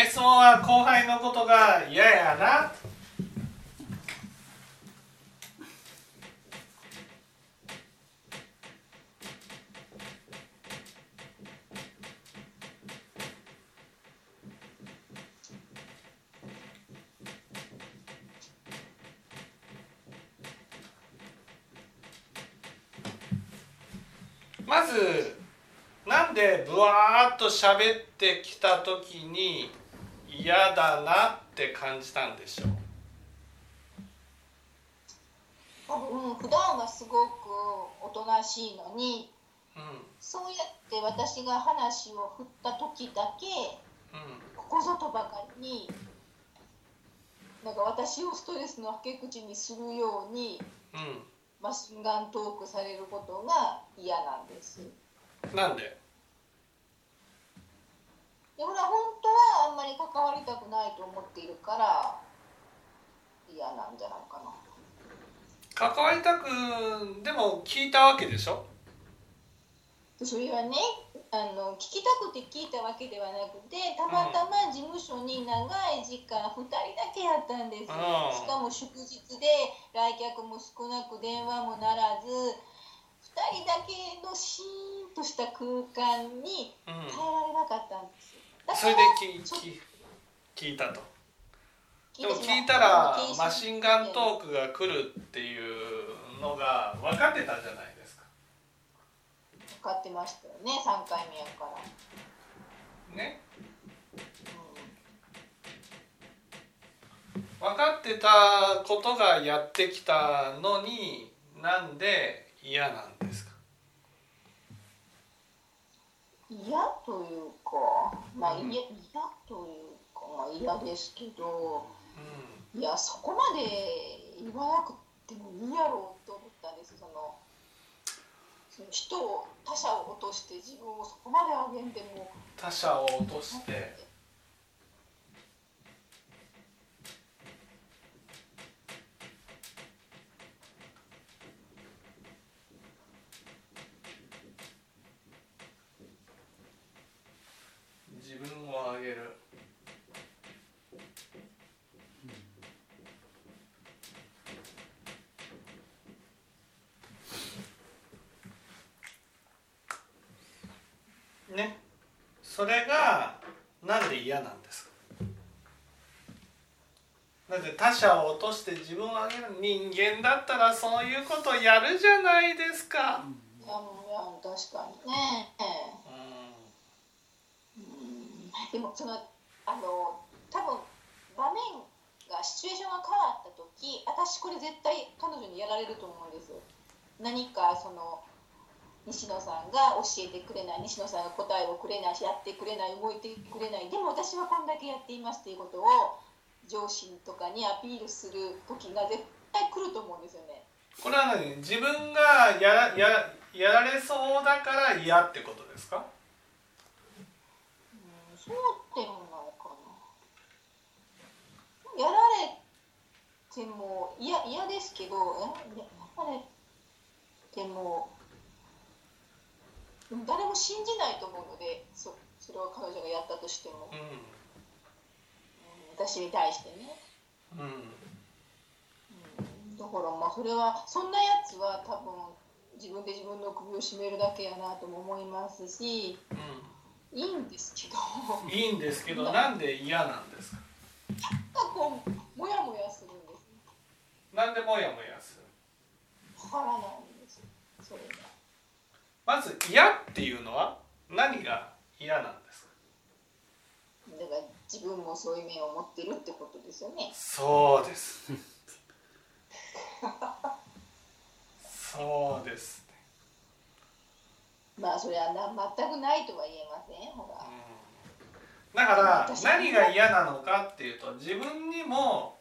え質問は後輩のことが嫌やな。まずなんでブワーッと喋ってきた時に嫌だなって感じたんでしょう。うん、普段はすごくおとなしいのにうん。そうやって私が話を振った時だけうん。ここぞとばかりになんか私をストレスのはけ口にするようにうマシンガントークされることが嫌なんです。んなんで？で俺は本当はあんまり関わりたくないと思っているから嫌なんじゃないかな。関わりたくでも聞いたわけでしょ？でそれはねあの聞きたくて聞いたわけではなくてたまたま事務所に長い時間2人だけやったんです、うん。しかも祝日で来客も少なく電話もならず2人だけのシーンとした空間にうん。耐えられなかったんですだそれで聞聞聞いたと。聞でも聞いたらマシンガントークが来るっていうのが分かってたじゃないですか。分かってましたよね3回目やから、ね。う分かってたことがやってきたのになんで嫌なんですかん、嫌というかまあうん。嫌嫌というかまあ嫌ですけどういやそこまで言わなくてもいいやろうと思ったんですそのその人を他者を落として自分をそこまで上げんでも。ん他者を落として自分を上げる。ね。それがなんで嫌なんですか？だって他者を落として自分を上げる人間だったらそういうことやるじゃないですか、いやもういや確かにね、ううん、でもそのあの多分場面がシチュエーションが変わった時私これ絶対彼女にやられると思うんですよ。何かその西野さんが教えてくれない西野さんが答えをくれないしやってくれない動いてくれない。でも私はこんだけやっていますっていうことを上司とかにアピールする時が絶対来ると思うんですよね、これは何？自分がやややられそうだから嫌ってことですかうんそうでもないかなやられても嫌嫌ですけどえ？やられてもうん誰も信じないと思うのでそそれを彼女がやったとしても、ううん。私に対してね、んうん。うん、だからまあそれはそんなやつは多分自分で自分の首を絞めるだけやなとも思いますしいいんですけど。うん、いいんですけどなんで嫌なんですか？なんかこうもやもやするなんでモヤモヤする。わからない。んですそれがまず嫌っていうのは何が嫌なんですか？だから自分もそういう面を持ってるってことですよね。そうです。そうですね。まあそれはな全くないとは言えません。ほら。だから 何が嫌なのかっていうと自分にも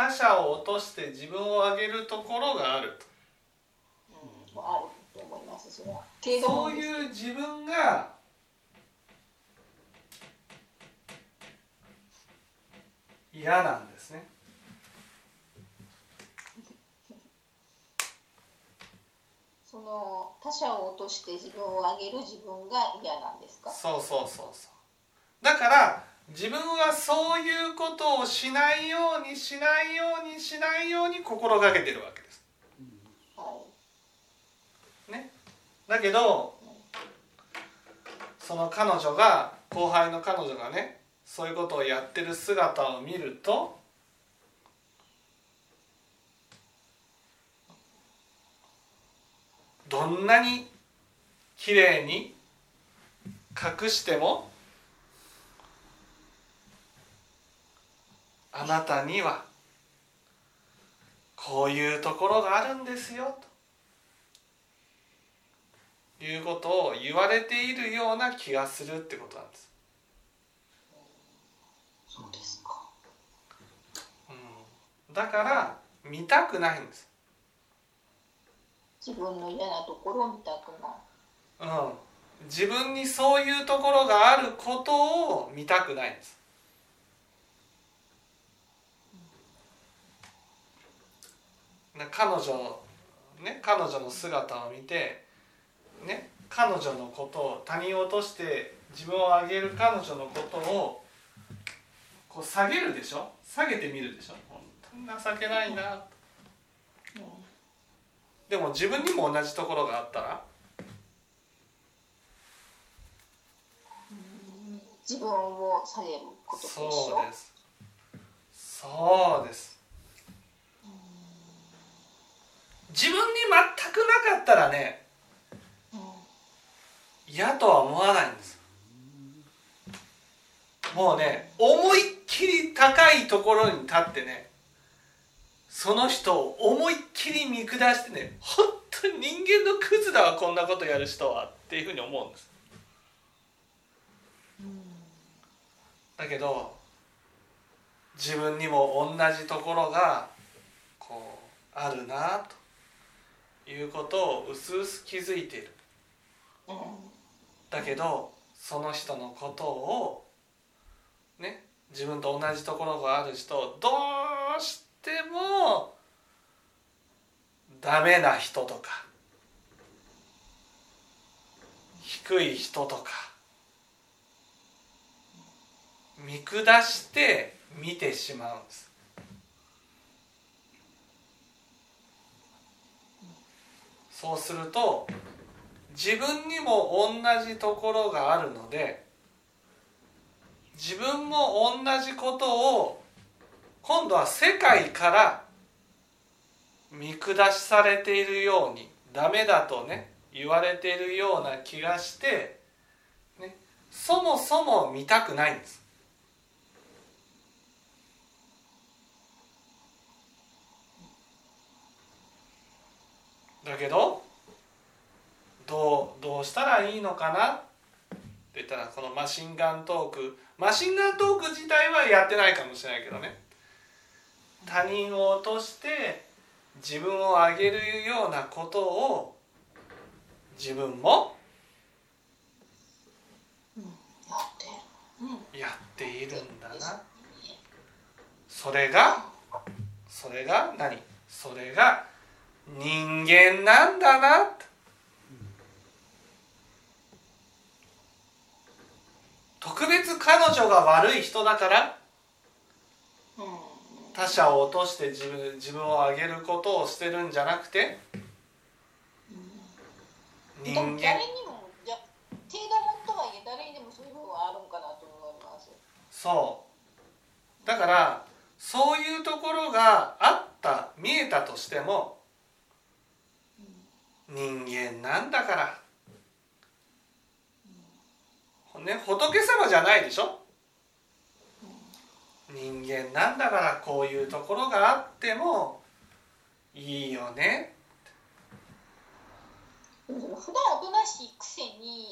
他者を落として自分を上げるところがあるうん。もうあると思いますそれは。と程度そうもんですいう自分が嫌なんですね。その他者を落として自分を上げる自分が嫌なんですか？そうそうそうそう。だから自分はそういうことをしないようにしないようにしないように心がけてるわけです。ね、だけどその彼女が後輩の彼女がねそういうことをやってる姿を見るとどんなに綺麗に隠してもあなたにはこういうところがあるんですよということを言われているような気がするってことなんです。そうですか。うん、だから見たくないんです。自分の嫌なところを見たくない。うん。自分にそういうところがあることを見たくないんです。彼女ね彼女の姿を見てね彼女のことを他人を落として自分を上げる彼女のことをこう下げるでしょ？下げてみるでしょ？本当に情けないな。でも自分にも同じところがあったら？自分を下げることと一緒そうです。そうです自分に全くなかったらね嫌とは思わないんです。もうね思いっきり高いところに立ってねその人を思いっきり見下してね本当に人間のクズだわこんなことやる人はっていうふうに思うんです。だけど自分にも同じところがこうあるなと。いうことをうすうす気づいている。だけどその人のことをね自分と同じところがある人をどうしてもダメな人とか低い人とか見下して見てしまうんです。そうすると自分にも同じところがあるので自分も同じことを今度は世界から見下しされているようにダメだとね言われているような気がして、ね、そもそも見たくないんです。だけどどうどうしたらいいのかなって言ったらこのマシンガントーク。マシンガントーク自体はやってないかもしれないけどね。他人を落として自分を上げるようなことを自分もやっているんだな。それがそれが何？それが人間なんだな特別彼女が悪い人だから他者を落として自分自分を上げることをしてるんじゃなくて人間。誰にもじゃ程度もとはいえ誰にでもそういう部分はあるんかなと思います。そう。だからそういうところがあった見えたとしても人間なんだから、ね、仏様じゃないでしょ？人間なんだからこういうところがあってもいいよね。普段おとなしいくせに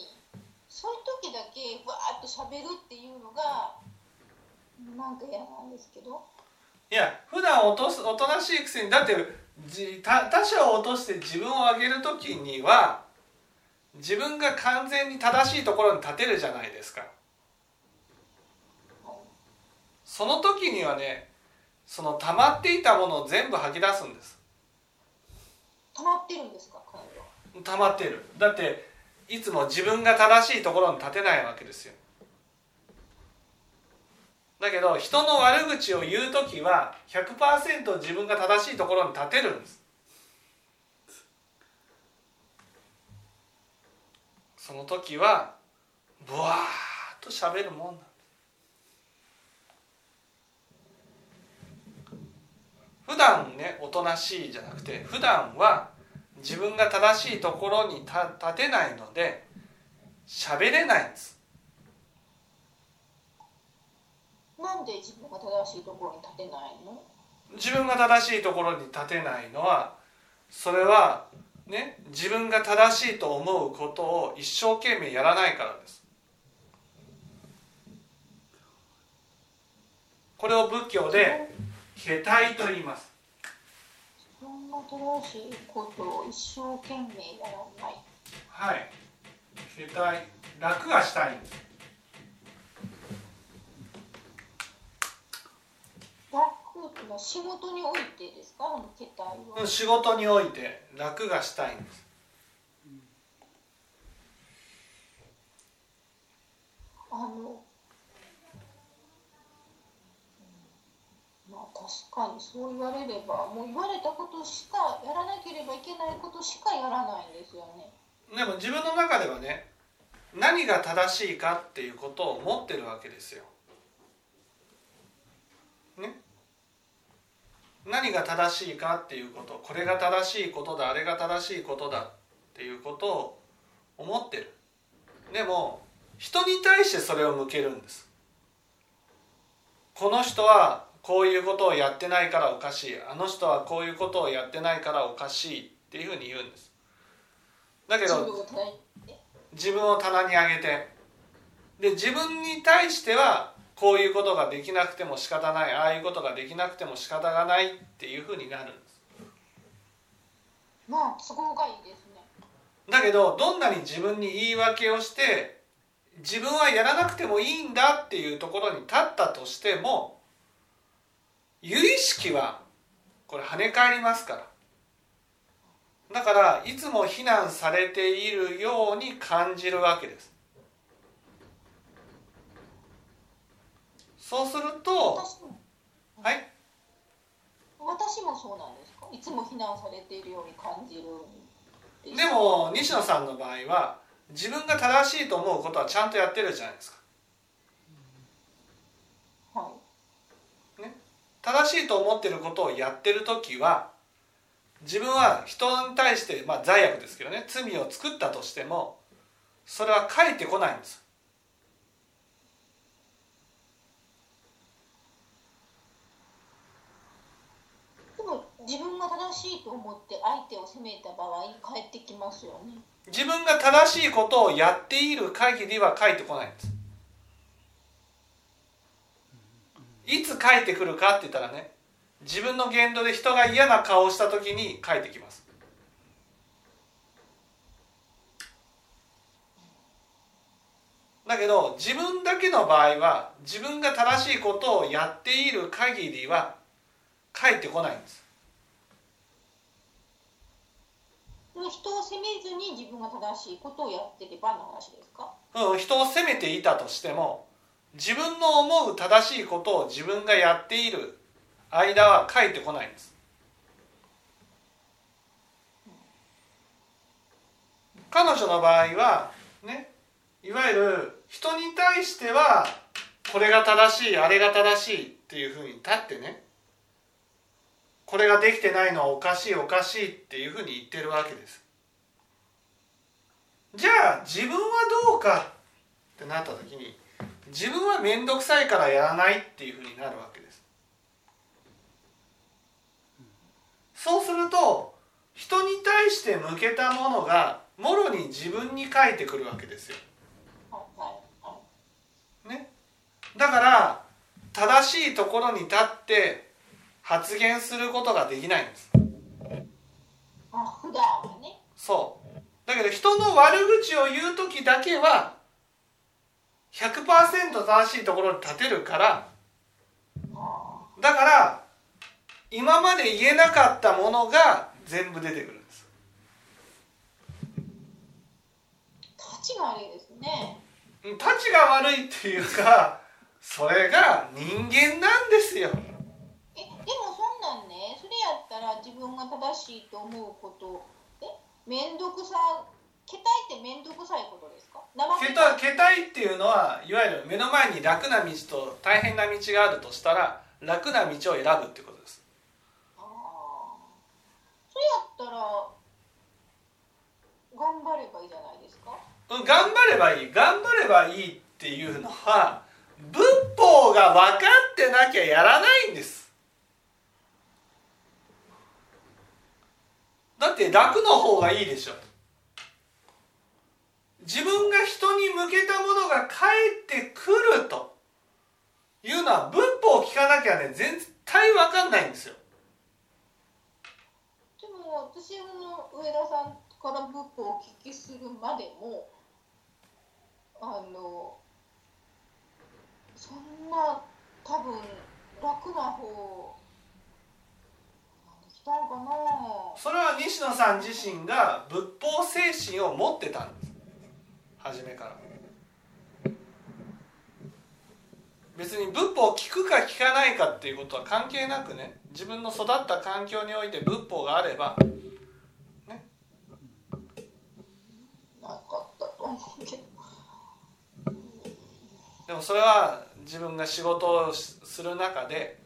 そういう時だけわっとしゃべるっていうのがなんか嫌なんですけど。いや普段おとおとなしいくせにだって他他者を落として自分を上げる時には自分が完全に正しいところに立てるじゃないですか。その時にはねその溜まっていたものを全部吐き出すんです。溜まってるんですか？溜まってる。だっていつも自分が正しいところに立てないわけですよだけど人の悪口を言う時は100%自分が正しいところに立てるんです。その時はブワーッと喋るもんなん普段ねおとなしいじゃなくて普段は自分が正しいところに立てないので喋れないんです。なんで自分が正しいところに立てないの？自分が正しいところに立てないのはそれはね自分が正しいと思うことを一生懸命やらないからです。これを仏教で「下体」と言います。自分が正しいことを一生懸命やらない。はい。下体楽がしたいんです楽っていうのは仕事においてですか？あの携帯は仕事において楽がしたいんです。あのまあ確かにそう言われればもう言われたことしかやらなければいけないことしかやらないんですよね。でも自分の中ではね何が正しいかっていうことを持ってるわけですよ。ね。何が正しいかっていうこと。これが正しいことだ。あれが正しいことだっていうことを思ってる。でも人に対してそれを向けるんです。この人はこういうことをやってないからおかしい。あの人はこういうことをやってないからおかしいっていうふうに言うんです。だけど自分を棚に上げて。で自分に対してはこういうことができなくても仕方ないああいうことができなくても仕方がないっていうふうになるんです。まあ都合がいいですね。だけどどんなに自分に言い訳をして自分はやらなくてもいいんだっていうところに立ったとしても由意識はこれ跳ね返りますから。だからいつも非難されているように感じるわけですそうすると私も。はい。私もそうなんですか？いつも非難されているように感じるんでも西野さんの場合は自分が正しいと思うことはちゃんとやってるじゃないですか。はい。正しいと思ってることをやってる時は自分は人に対して、まあ、罪悪ですけどね罪を作ったとしてもそれは返ってこないんですでも自分が正しいと思って相手を責めた場合返ってきますよね。自分が正しいことをやっている限りは返ってこないんです。いつ返ってくるかって言ったらね自分の言動で人が嫌な顔をした時に返ってきます。だけど自分だけの場合は自分が正しいことをやっている限りは返ってこないんです。人を責めずに自分が正しいことをやってればの話ですか？うん、人を責めていたとしても自分の思う正しいことを自分がやっている間は返ってこないんです。彼女の場合はねいわゆる人に対してはこれが正しいあれが正しいっていうふうに立ってねこれができてないのはおかしいおかしいっていうふうに言ってるわけです。じゃあ自分はどうかってなった時に自分は面倒くさいからやらないっていうふうになるわけです。そうすると人に対して向けたものがもろに自分に返ってくるわけですよ。ね、だから正しいところに立って発言することができないんです。あ普段はね。そう。だけど人の悪口を言う時だけは100%正しいところに立てるからあだから今まで言えなかったものが全部出てくるんです。立ちが悪いですね。うんたちが悪いっていうかそれが人間なんですよえでもそんなんねそれやったら自分が正しいと思うこと。え？面倒くさけたいって面倒くさいことですか？けたけたいっていうのはいわゆる目の前に楽な道と大変な道があるとしたら楽な道を選ぶってことです。ああそれやったら頑張ればいいじゃないですか？うん頑張ればいい。頑張ればいいっていうのは仏法が分かってなきゃやらないんですだって楽の方がいいでしょ。自分が人に向けたものが返ってくるというのは仏法を聞かなきゃね絶対分かんないんですよ。でも私の上田さんから仏法をお聞きするまでもあのそんな多分楽な方なんできたのかな。それは西野さん自身が仏法精神を持ってたんです。初めから。別に仏法を聞くか聞かないかっていうことは関係なくね。自分の育った環境において仏法があれば。なかったと思うけど。でもそれは自分が仕事をする中でね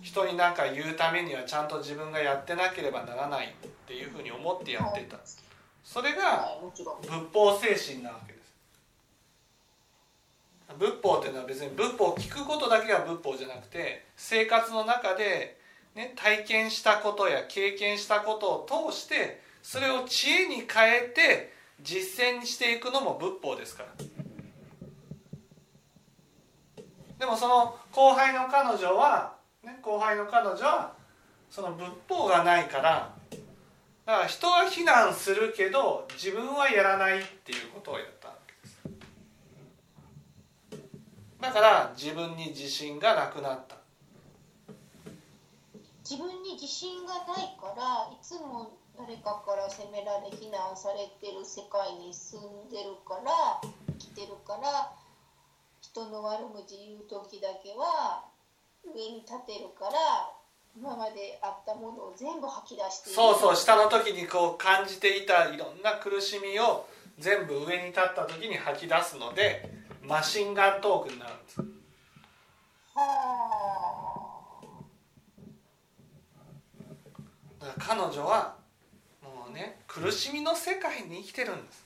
人に何か言うためにはちゃんと自分がやってなければならないっていうふうに思ってやってい。たそれが仏法精神なわけです。仏法っていうのは別に仏法を聞くことだけが仏法じゃなくて生活の中で、ね、体験したことや経験したことを通してそれを知恵に変えて実践にしていくのも仏法ですから。でもその後輩の彼女は、ね、後輩の彼女はその仏法がないからだから人は非難するけど自分はやらないっていうことをやったわけです。だから自分に自信がなくなった。自分に自信がないからいつも誰かから責められ非難されてる世界に住んでるから生きてるから人の悪口言う時だけは上に立てるから今まであったものを全部吐き出している。そうそう下の時にこう感じていたいろんな苦しみを全部上に立った時に吐き出すのでマシンガントークになるんです。はだから彼女はもうね苦しみの世界に生きてるんです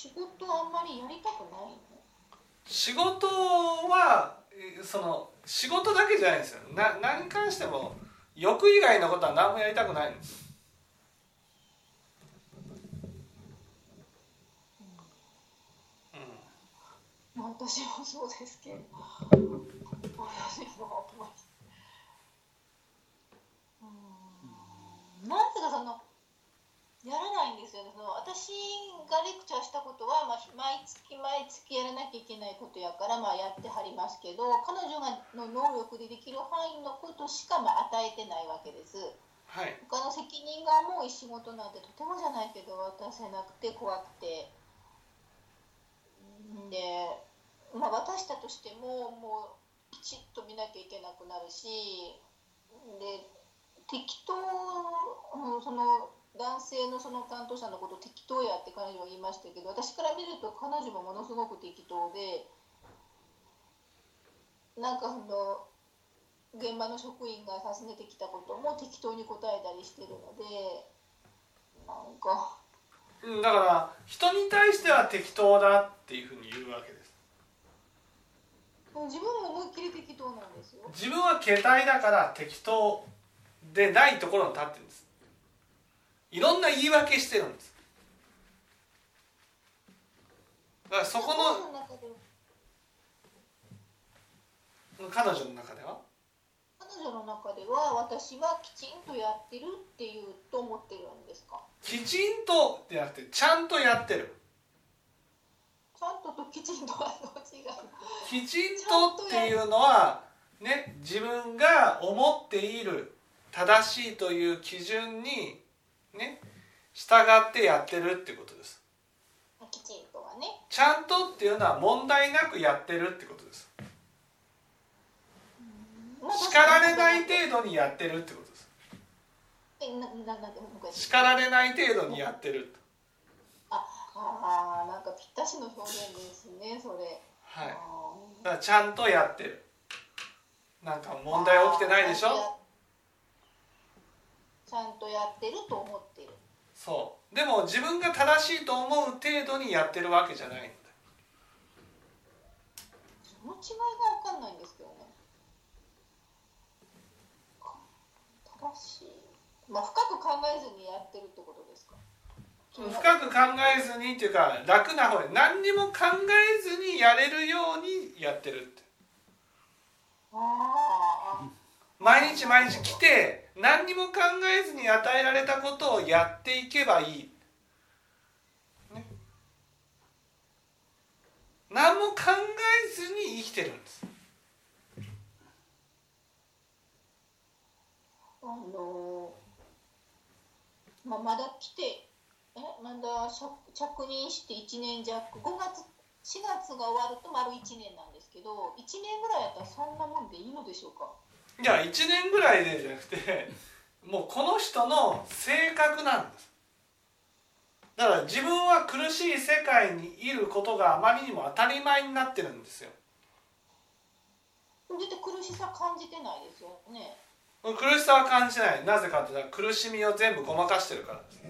仕事あんまりやりたくないの？仕事はえーその仕事だけじゃないんですよ。な何に関しても欲以外のことは何もやりたくないんです。私もそうですけど。私もあんまり。うん。なんていうかそのやらないんですよね。その私がレクチャーしたことは、まあ、毎月毎月やらなきゃいけないことやから、まあ、やってはりますけど彼女がの能力でできる範囲のことしか、まあ、与えてないわけです。はい。他の責任が重い仕事なんてとてもじゃないけど渡せなくて怖くて。んで、まあ、渡したとしてももうきちっと見なきゃいけなくなるしで適当、うん、その男性のその担当者のこと適当やって彼女は言いましたけど私から見ると彼女もものすごく適当でなんかその現場の職員が訪ねてきたことも適当に答えたりしてるのでなんか。うんだから人に対しては適当だっていうふうに言うわけです。自分も思いっきり適当なんですよ。自分は携帯だから適当でないところに立ってるんですいろんな言い訳してるんです。だからそこの彼女の中では？彼女の中では私はきちんとやってるっていうと思ってるんですか？きちんとじゃなくてちゃんとやってる。ちゃんとときちんとは違うきちんとっていうのはね自分が思っている正しいという基準にね従ってやってるってことです。きちんとはね。ちゃんとっていうのは問題なくやってるってことです。叱られない程度にやってるってことです。叱られない程度にやってる。ああなんかぴったしの表現ですねそれ。はい。だからちゃんとやってる。なんか問題起きてないでしょ？ちゃんとやってると思ってる。そう。でも自分が正しいと思う程度にやってるわけじゃないんだその違いが分かんないんですけどね。正しい。まあ深く考えずにやってるってことですか。深く考えずにっていうか楽な方で何にも考えずにやれるようにやってるって。毎日毎日来て何にも考えずに与えられたことをやっていけばいい、ね、何も考えずに生きてるんです。あのまあ、まだ来てえまだ着着任して1年弱。5月4月が終わると丸1年なんですけど1年ぐらいやったらそんなもんでいいのでしょうか？いや1年ぐらいでじゃなくてもうこの人の性格なんです。だから自分は苦しい世界にいることがあまりにも当たり前になってるんですよ。絶対苦しさ感じてないですよね。苦しさは感じない。なぜかって言ったら苦しみを全部ごまかしてるからです。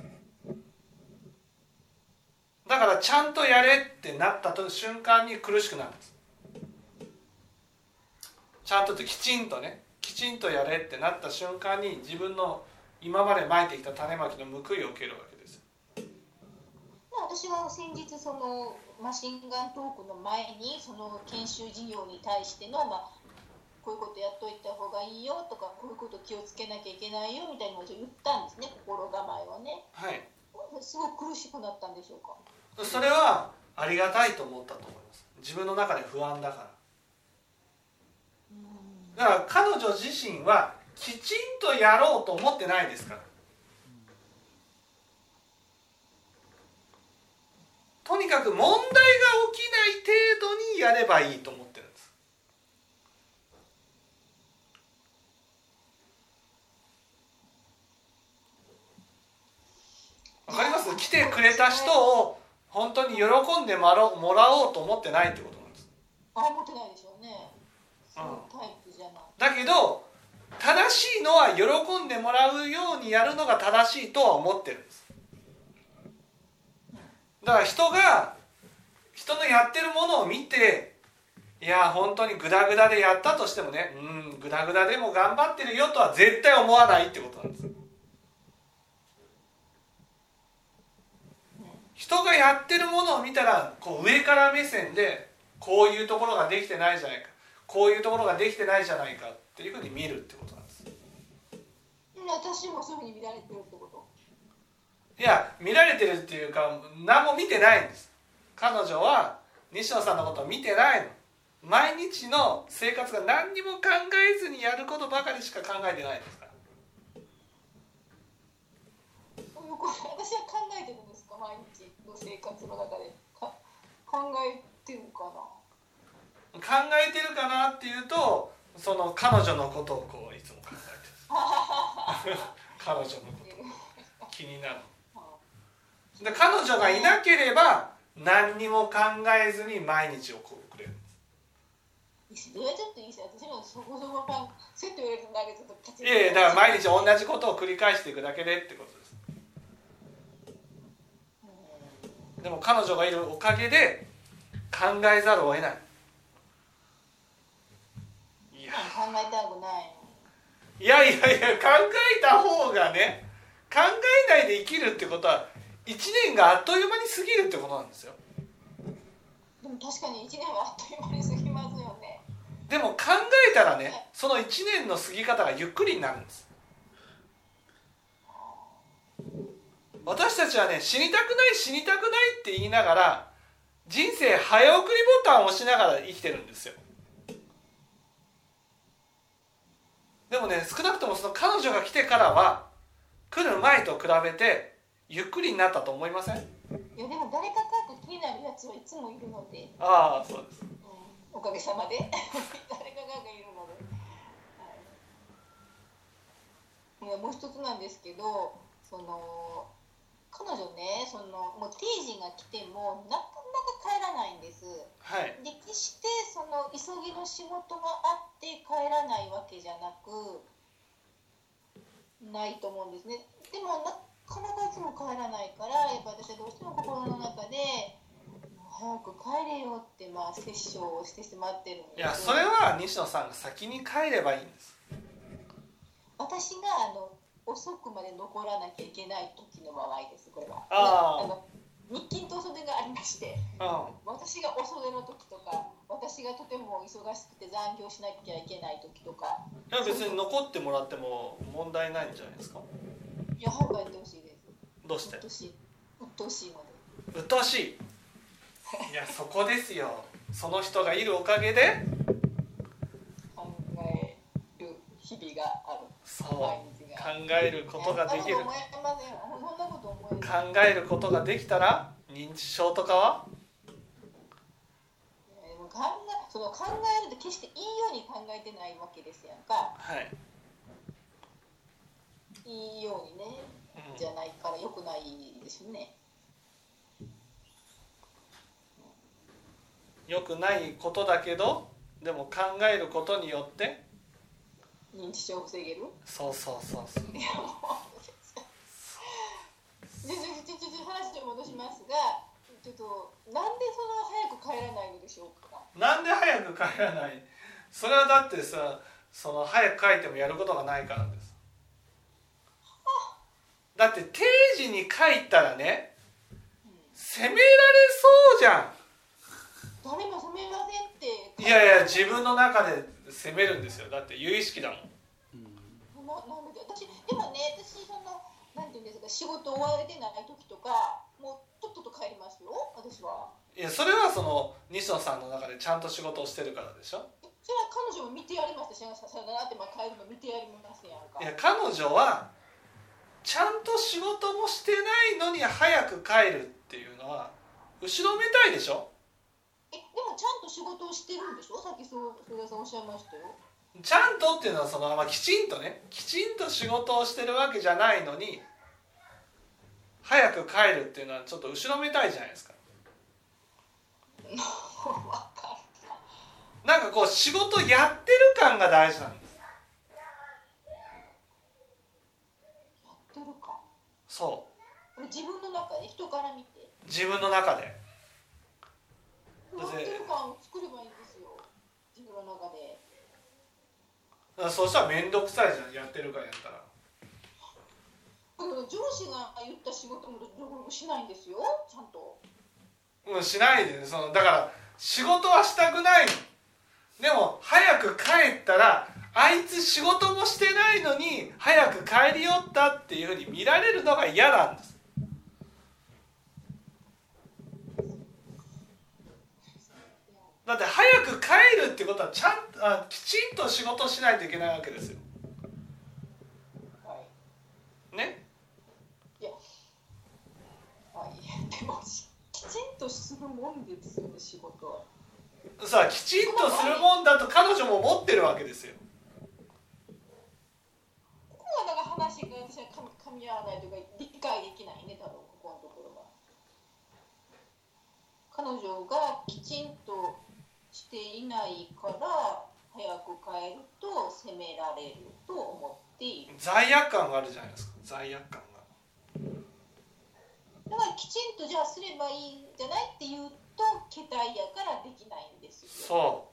だからちゃんとやれってなったと瞬間に苦しくなるんです。ちゃんとってきちんとねきちんとやれってなった瞬間に自分の今までまいてきた種まきの報いを受けるわけです。私が先日そのマシンガントークの前にその研修事業に対しての、まあ、こういうことやっといた方がいいよとかこういうこと気をつけなきゃいけないよみたいなのを言ったんですね心構えをね。はい。すごく苦しくなったんでしょうか？それはありがたいと思ったと思います。自分の中で不安だからだから彼女自身はきちんとやろうと思ってないですか？らとにかく問題が起きない程度にやればいいと思ってるんです。わかります？来てくれた人を本当に喜んでもらおうもらおうと思ってないってことなんです。あ思ってないでしょうね。そのタイプ。じゃないだけど正しいのは喜んでもらうようにやるのが正しいとは思ってるんです。だから人が人のやってるものを見ていや本当にグダグダでやったとしてもねうんグダグダでも頑張ってるよとは絶対思わないってことなんです。人がやってるものを見たらこう上から目線でこういうところができてないじゃないか。こういうところができてないじゃないかっていうふうに見るってことなんです。うん私もそういうふうに見られてるってこと。いや見られてるっていうか何も見てないんです。彼女は西野さんのことを見てないの。毎日の生活が何にも考えずにやることばかりしか考えてないですから。私は考えてるんですか毎日の生活の中で。か考えてるかな考えてるかなっていうとその彼女のことをこういつも考えてる。彼女のこと。気になる。で彼女がいなければ何にも考えずに毎日をこうくれる。それはちょっといいですよ。私もそこそこかんセット言われるとなんかちょっとカチいやいやだから毎日同じことを繰り返していくだけでってことです。でも彼女がいるおかげで考えざるを得ない考えたくないいやいやいや考えた方がね考えないで生きるってことは1年があっという間に過ぎるってことなんですよ。でも確かに1年はあっという間に過ぎますよね。でも考えたらねその1年の過ぎ方がゆっくりになるんです。私たちはね死にたくない死にたくないって言いながら人生早送りボタンを押しながら生きてるんですよでもね少なくともその彼女が来てからは来る前と比べてゆっくりになったと思いません？いやでも誰かかと気になるやつはいつもいるので、ああそうです。うん、おかげさまで。誰かがいるので、はい、もう一つなんですけどその彼女ねそのもう定時が来てもなかなか帰らないんです。はい。で決してその急ぎの仕事があって帰らないわけじゃなくないと思うんですね。でもなかなかいつも帰らないからやっぱ私はどうしても心の中で早く帰れよってまあ殺生をしてしまってるんです。いやそれは西野さんが先に帰ればいいんです。私があの遅くまで残らなきゃいけない時の場合ですこれは。あ日勤と袖がありましてう私が遅出の時とか私がとても忙しくて残業しなきゃいけない時とか。んいや別に残ってもらっても問題ないんじゃないですか？いや早く帰ってほしいです。どうして？うっとうしい。うっとうしいので。鬱陶しい。いやそこですよ。その人がいるおかげで？考える日々がある。そう考えることができる。考えることができたら認知症とかは？考えその考えるって決していいように考えてないわけですやんか。はい、いいようにねうんじゃないから良くないですよね。良くないことだけどでも考えることによって認知症を防げる？そうそうそうそう。いやもちょちょ話を戻しますがちょっとなんでその早く帰らないのでしょうか？なんで早く帰らない？それはだってさその早く帰ってもやることがないからです。だって定時に帰ったらね責められそうじゃ誰も責めませんって。んいやいや自分の中で責めるんですよ。だって有意識だもん。ななんで私でもね私そのなんていうんですか仕事終われてない時とかもうとっとと帰りますよ。私は。いやそれはその西野さんの中でちゃんと仕事をしてるからでしょ。それは彼女も見てやりました。しささよならってまあ帰るの見てやりますやんか。いや彼女はちゃんと仕事もしてないのに早く帰るっていうのは後ろめたいでしょ仕事をしてるんでしょ？さっきそうそれさんおっしゃいましたよ。ちゃんとっていうのはその、まあ、きちんとねきちんと仕事をしてるわけじゃないのに早く帰るっていうのはちょっと後ろめたいじゃないですか。なんかこう仕事やってる感が大事なんです。やってるか？そこれ自分の中で？人から見て。う自分の中でやってる感を作ればいいんですよ自分の中で。だからそうしたら面倒くさいじゃんやってるから。やったら上司が言った仕事もしないんですよちゃんと。うんしないでそのだから仕事はしたくないの。でも早く帰ったらあいつ仕事もしてないのに早く帰りよったっていうふうに見られるのが嫌なんですだって早く帰るってことはちゃんとあきちんと仕事しないといけないわけですよ。はい。ね？いや。はいでもしきちんとするもんですよね仕事は。さあきちんとするもんだと彼女も思ってるわけですよ。ここがだから話が私はかみ噛み合わないというか理解できないね多分ここのところは。彼女がしていないから早く帰ると責められると思っている。罪悪感があるじゃないですか。罪悪感が。だからきちんとじゃあすればいいんじゃないって言うと携帯やからできないんですよ。そ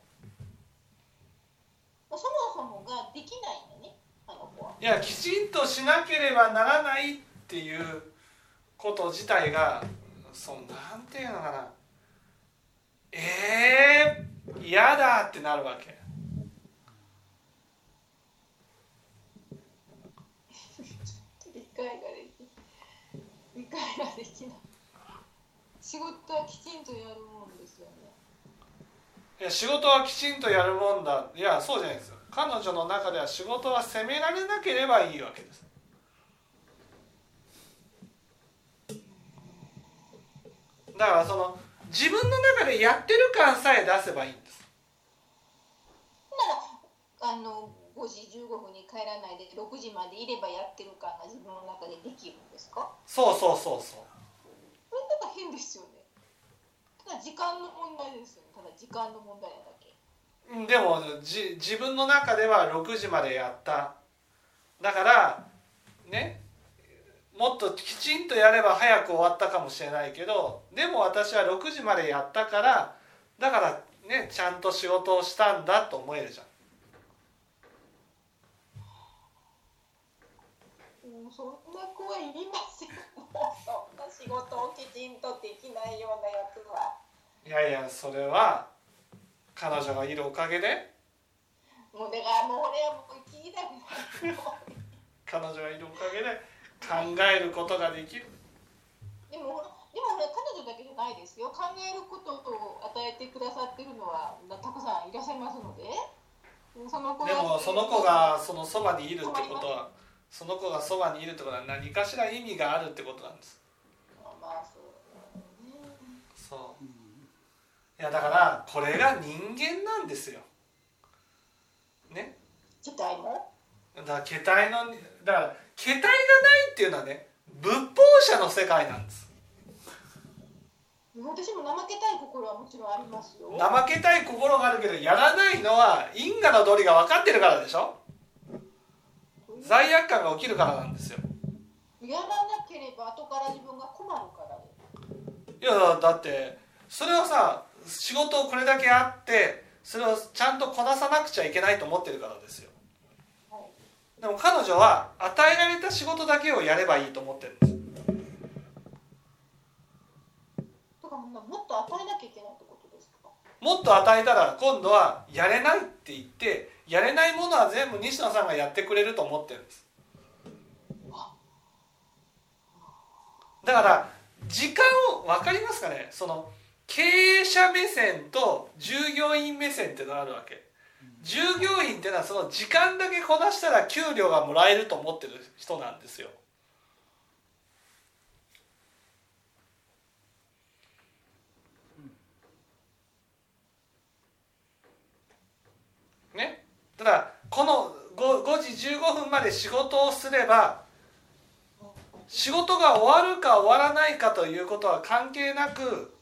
そもそもができないんだねあの子は。ういやきちんとしなければならないっていうこと自体がそのなんていうのかな。えー、嫌だってなるわけ。理解ができ理解ができない。仕仕事はきちんとやるもんですよね。いや仕事はきちんとやるもんだ。いやそうじゃないです。よ彼女の中では仕事は責められなければいいわけです。だからその自分の中でやってる感さえ出せばいいんです。ならあの5時15分に帰らないで6時までいればやってる感が自分の中でできるんですか？そうそうそうそう。これなんか変ですよね。ただ時間の問題ですよね。ただ時間の問題なだけ。うんでもじ自分の中では6時までやった。だからねもっときちんとやれば早く終わったかもしれないけどでも私は6時までやったからだからねちゃんと仕事をしたんだと思えるじゃん。もうそんな子はいりませんもうそんな仕事をきちんとできないようなやつは。いやいやそれは彼女がいるおかげで。もうだからもう俺はもう聞いた彼女がいるおかげで考えることができる。でもでも俺彼女だけじゃないですよ。考えることを与えてくださってるのはたくさんいらっしゃいますので。その子でもその子がそのそばにいるってことはその子がそばにいるってことは何かしら意味があるってことなんです。まあそうね。そう。いやだからこれが人間なんですよ。ね。だから桁体のだから桁体がないっていうのはね仏法者の世界なんです。私も怠けたい心はもちろんありますよ。怠けたい心があるけどやらないのは因果の道理が分かってるからでしょ？罪悪感が起きるからなんですよ。やらなければ後から自分が困るからでいやだってそれをさ仕事をこれだけあってそれをちゃんとこなさなくちゃいけないと思ってるからですよ。はいでも彼女は与えられた仕事だけをやればいいと思ってるんです。とかももっと与えなきゃいけないってことですか？もっと与えたら今度はやれないって言ってやれないものは全部西野さんがやってくれると思ってるんです。だから時間を分かりますかね？その経営者目線と従業員目線っていうのがあるわけ従業員っていうのはその時間だけこなしたら給料がもらえると思ってる人なんですよ。ね。ただこの 5, 5時15分まで仕事をすれば仕事が終わるか終わらないかということは関係なく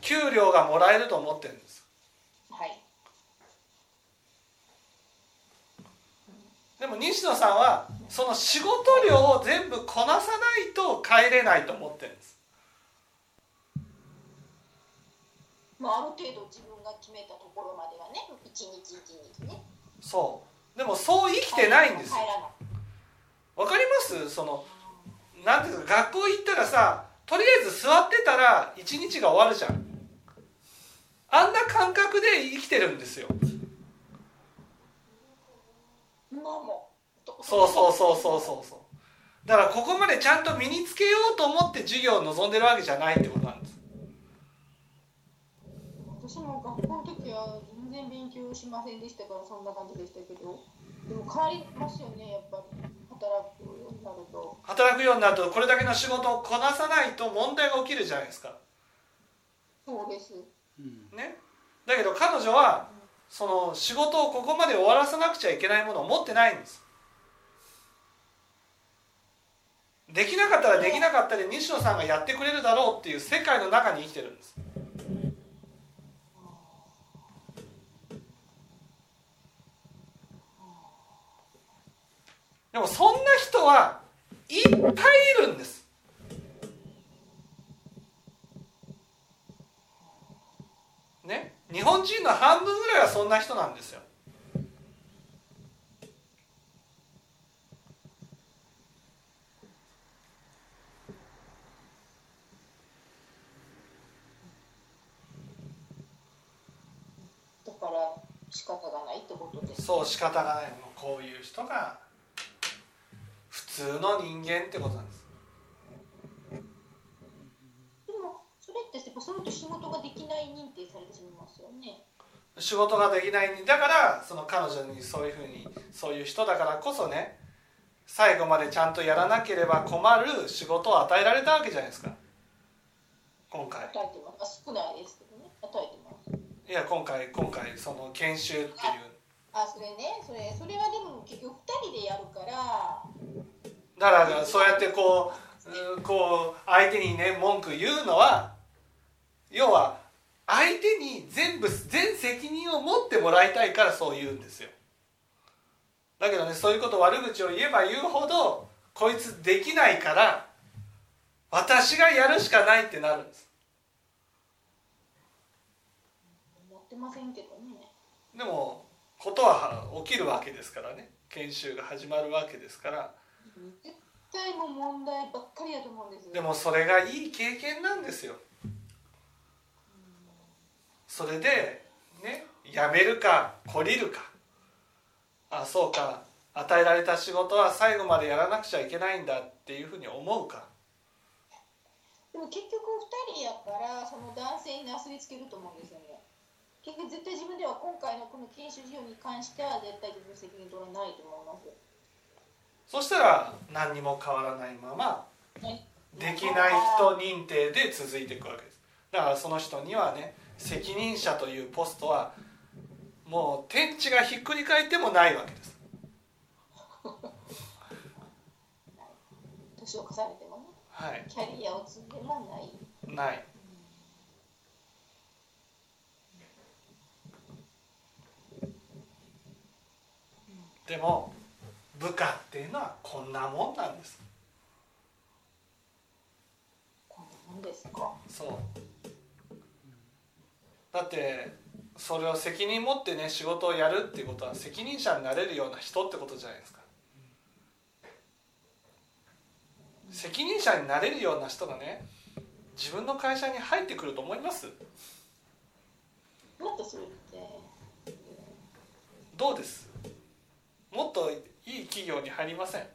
給料がもらえると思ってるんですはいでも西野さんはその仕事量を全部こなさないと帰れないと思ってるんです。まあある程度自分が決めたところまではね一日一日ね。そう。でもそう生きてないんですよ。わかります？そのなんていうか学校行ったらさとりあえず座ってたら一日が終わるじゃん。あんな感覚で生きてるんですよまあもうそうそうそうそうそうそう。だからここまでちゃんと身につけようと思って授業を望んでるわけじゃないってことなんです。私も学校の時は全然勉強しませんでしたからそんな感じでしたけど。でも変わりますよねやっぱり。働くようになると。働くようになるとこれだけの仕事をこなさないと問題が起きるじゃないですか。そうです。ね。だけど彼女はその仕事をここまで終わらさなくちゃいけないものを持ってないんです。できなかったらできなかったで西野さんがやってくれるだろうっていう世界の中に生きてるんです。でもそんな人はいっぱいいるんですね日本人の半分ぐらいはそんな人なんですよ。だから仕方がないってことです。そう仕方がない。こういう人が普通の人間ってことなんですでてしそれ仕事ができない認定されてしまいますよね。仕事ができない。だからその彼女にそういうふうにそういう人だからこそね最後までちゃんとやらなければ困る仕事を与えられたわけじゃないですか。今回。与えてます。少ないですけどね。与えてます。いや今回今回その研修っていう。あそれね。それそれはでも結局2人でやるから。だからそうやってこう、ね、こう相手にね文句言うのは要は相手に全部全責任を持ってもらいたいからそう言うんですよ。だけどねそういうこと悪口を言えば言うほどこいつできないから私がやるしかないってなるんです。持ってませんけどね。でもことは起きるわけですからね。研修が始まるわけですから。絶対もう問題ばっかりだと思うんですでもそれがいい経験なんですよそれでねやめるか懲りるか。あそうか。与えられた仕事は最後までやらなくちゃいけないんだっていうふうに思うか。でも結局2人やからその男性になすりつけると思うんですよね。結局絶対自分では今回のこの研修事業に関しては絶対自分責任取らないと思います。そしたら何にも変わらないままねできない人認定で続いていくわけです。だからその人にはね責任者というポストはもう天地がひっくり返ってもないわけです。年を重ねてもねはい。キャリアを積んでもない。ない。でも部下っていうのはこんなもんなんです。こんなもんですか。そうだってそれを責任持ってね仕事をやるっていうことは責任者になれるような人ってことじゃないですか。責任者になれるような人がね自分の会社に入ってくると思います？もっとそれって。どうです？もっといい企業に入りません？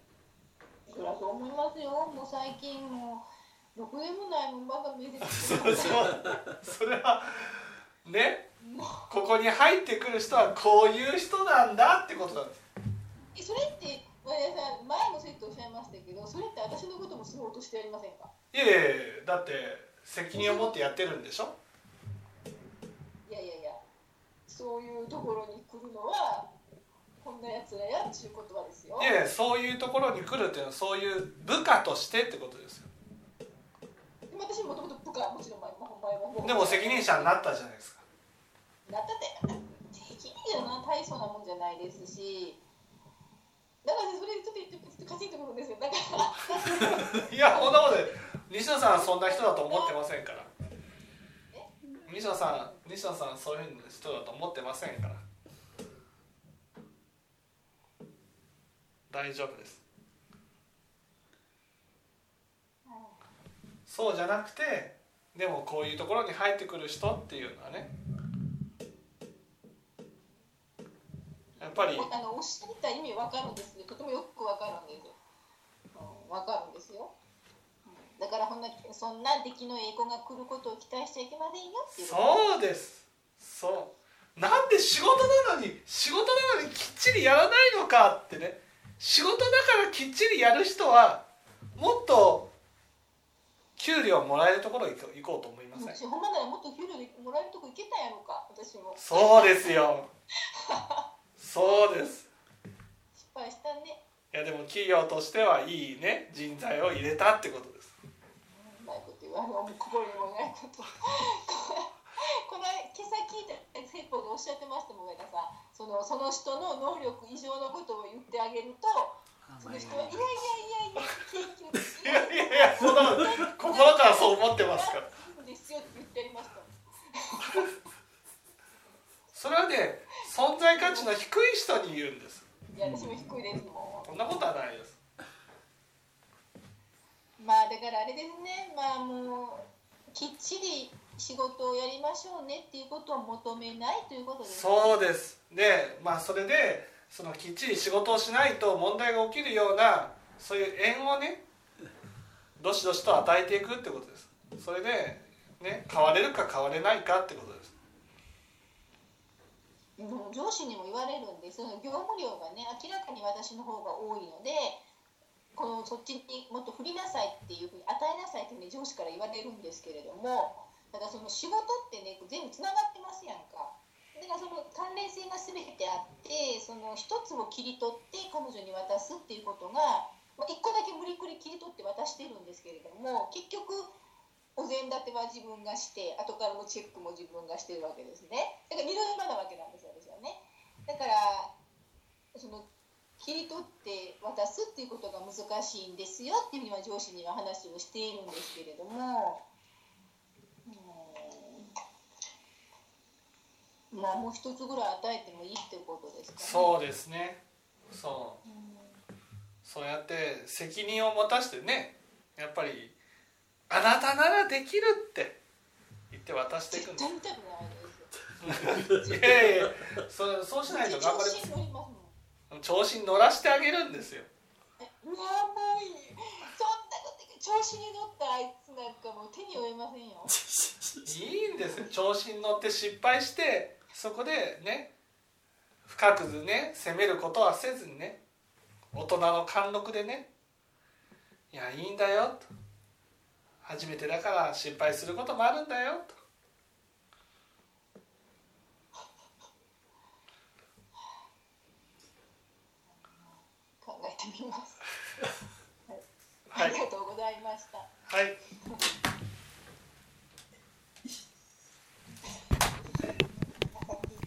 そりゃそう思いますよ。もう最近もうろくでもないもんばか面接 そうそうそれはねここに入ってくる人はこういう人なんだってことなんです。えそれって前もそうやっておっしゃいましたけどそれって私のこともすごい落としてやりませんか？いやいやだって責任を持ってやってるんでしょ？いやいやいやそういうところに来るのはこんなやつらやっていう言葉ですよ。いやいやそういうところに来るっていうのはそういう部下としてってことですよ。でも私もともと部下もちろん前も前もでも責任者になったじゃないですか。なったって責任者な大層なもんじゃないですしだからそれちょっとちょっとカチンとくるんですよ。だからいやそんなことで西野さんはそんな人だと思ってませんから。西野さん西野さんそういう人だと思ってませんから。大丈夫です。そうじゃなくてでもこういうところに入ってくる人っていうのはねやっぱりあのおっしゃった意味わかるんですよとてもよくわかるんですよ。うんわかるんですよ。うん。だからほんなそんな出来のいい子が来ることを期待しちゃいけませんよっていう。そうです。そう。なんで仕事なのに仕事なのにきっちりやらないのかってね。仕事だからきっちりやる人はもっと給料もらえるところ行こうと思いません？私ほんまならもっと給料でもらえるとこ行けたんやろか私も。そうですよ。そうです。失敗したね。いやでも企業としてはいいね。人材を入れたってことです。うまいこと言わんもう心にもないこと。この今朝聞いた説法でおっしゃってましたもん上田さん。そのその人の能力以上のことを言ってあげるとその人はいやいやいやいやいやいやいやそんな心からそう思ってますから。そうですよって言ってやりましたそれはね存在価値の低い人に言うんです。いや私も低いですもそんなことはないです。んまあだからあれですね。まあもうきっちり仕事をやりましょうねっていうことを求めないということですね。そうです。でまあそれでそのきっちり仕事をしないと問題が起きるようなそういう縁をねどしどしと与えていくってことです。それでね変われるか変われないかってことです。うん上司にも言われるんでその業務量がね明らかに私の方が多いのでこのそっちにもっと振りなさいっていうふうに与えなさいっていうふうに上司から言われるんですけれどもだかその仕事ってね全部つながってますやんか。だからその関連性が全てあってその一つを切り取って彼女に渡すっていうことがまあ一個だけ無理くり切り取って渡してるんですけれども結局お膳立ては自分がして後からのチェックも自分がしてるわけですね。だから二度手間なわけなんですよ私はね。だからその切り取って渡すっていうことが難しいんですよっていうふうには上司には話をしているんですけれどもうんまあもう一つぐらい与えてもいいっていうことですかね。そうですね。そう。そうやって責任を持たしてねやっぱり「あなたならできる」って言って渡していくんですす いやいやそうそうしないと頑張調子に乗ります調子に乗らしてあげるんですよ。うわもうい。いそんなこと調子に乗ったあいつなんかもう手に負えませんよ。いいんですよ。調子に乗って失敗してそこでね深くね責めることはせずにね大人の貫禄でね「いやいいんだよ」と「初めてだから失敗することもあるんだよ」と。考えてみます、はい。ありがとうございました。はい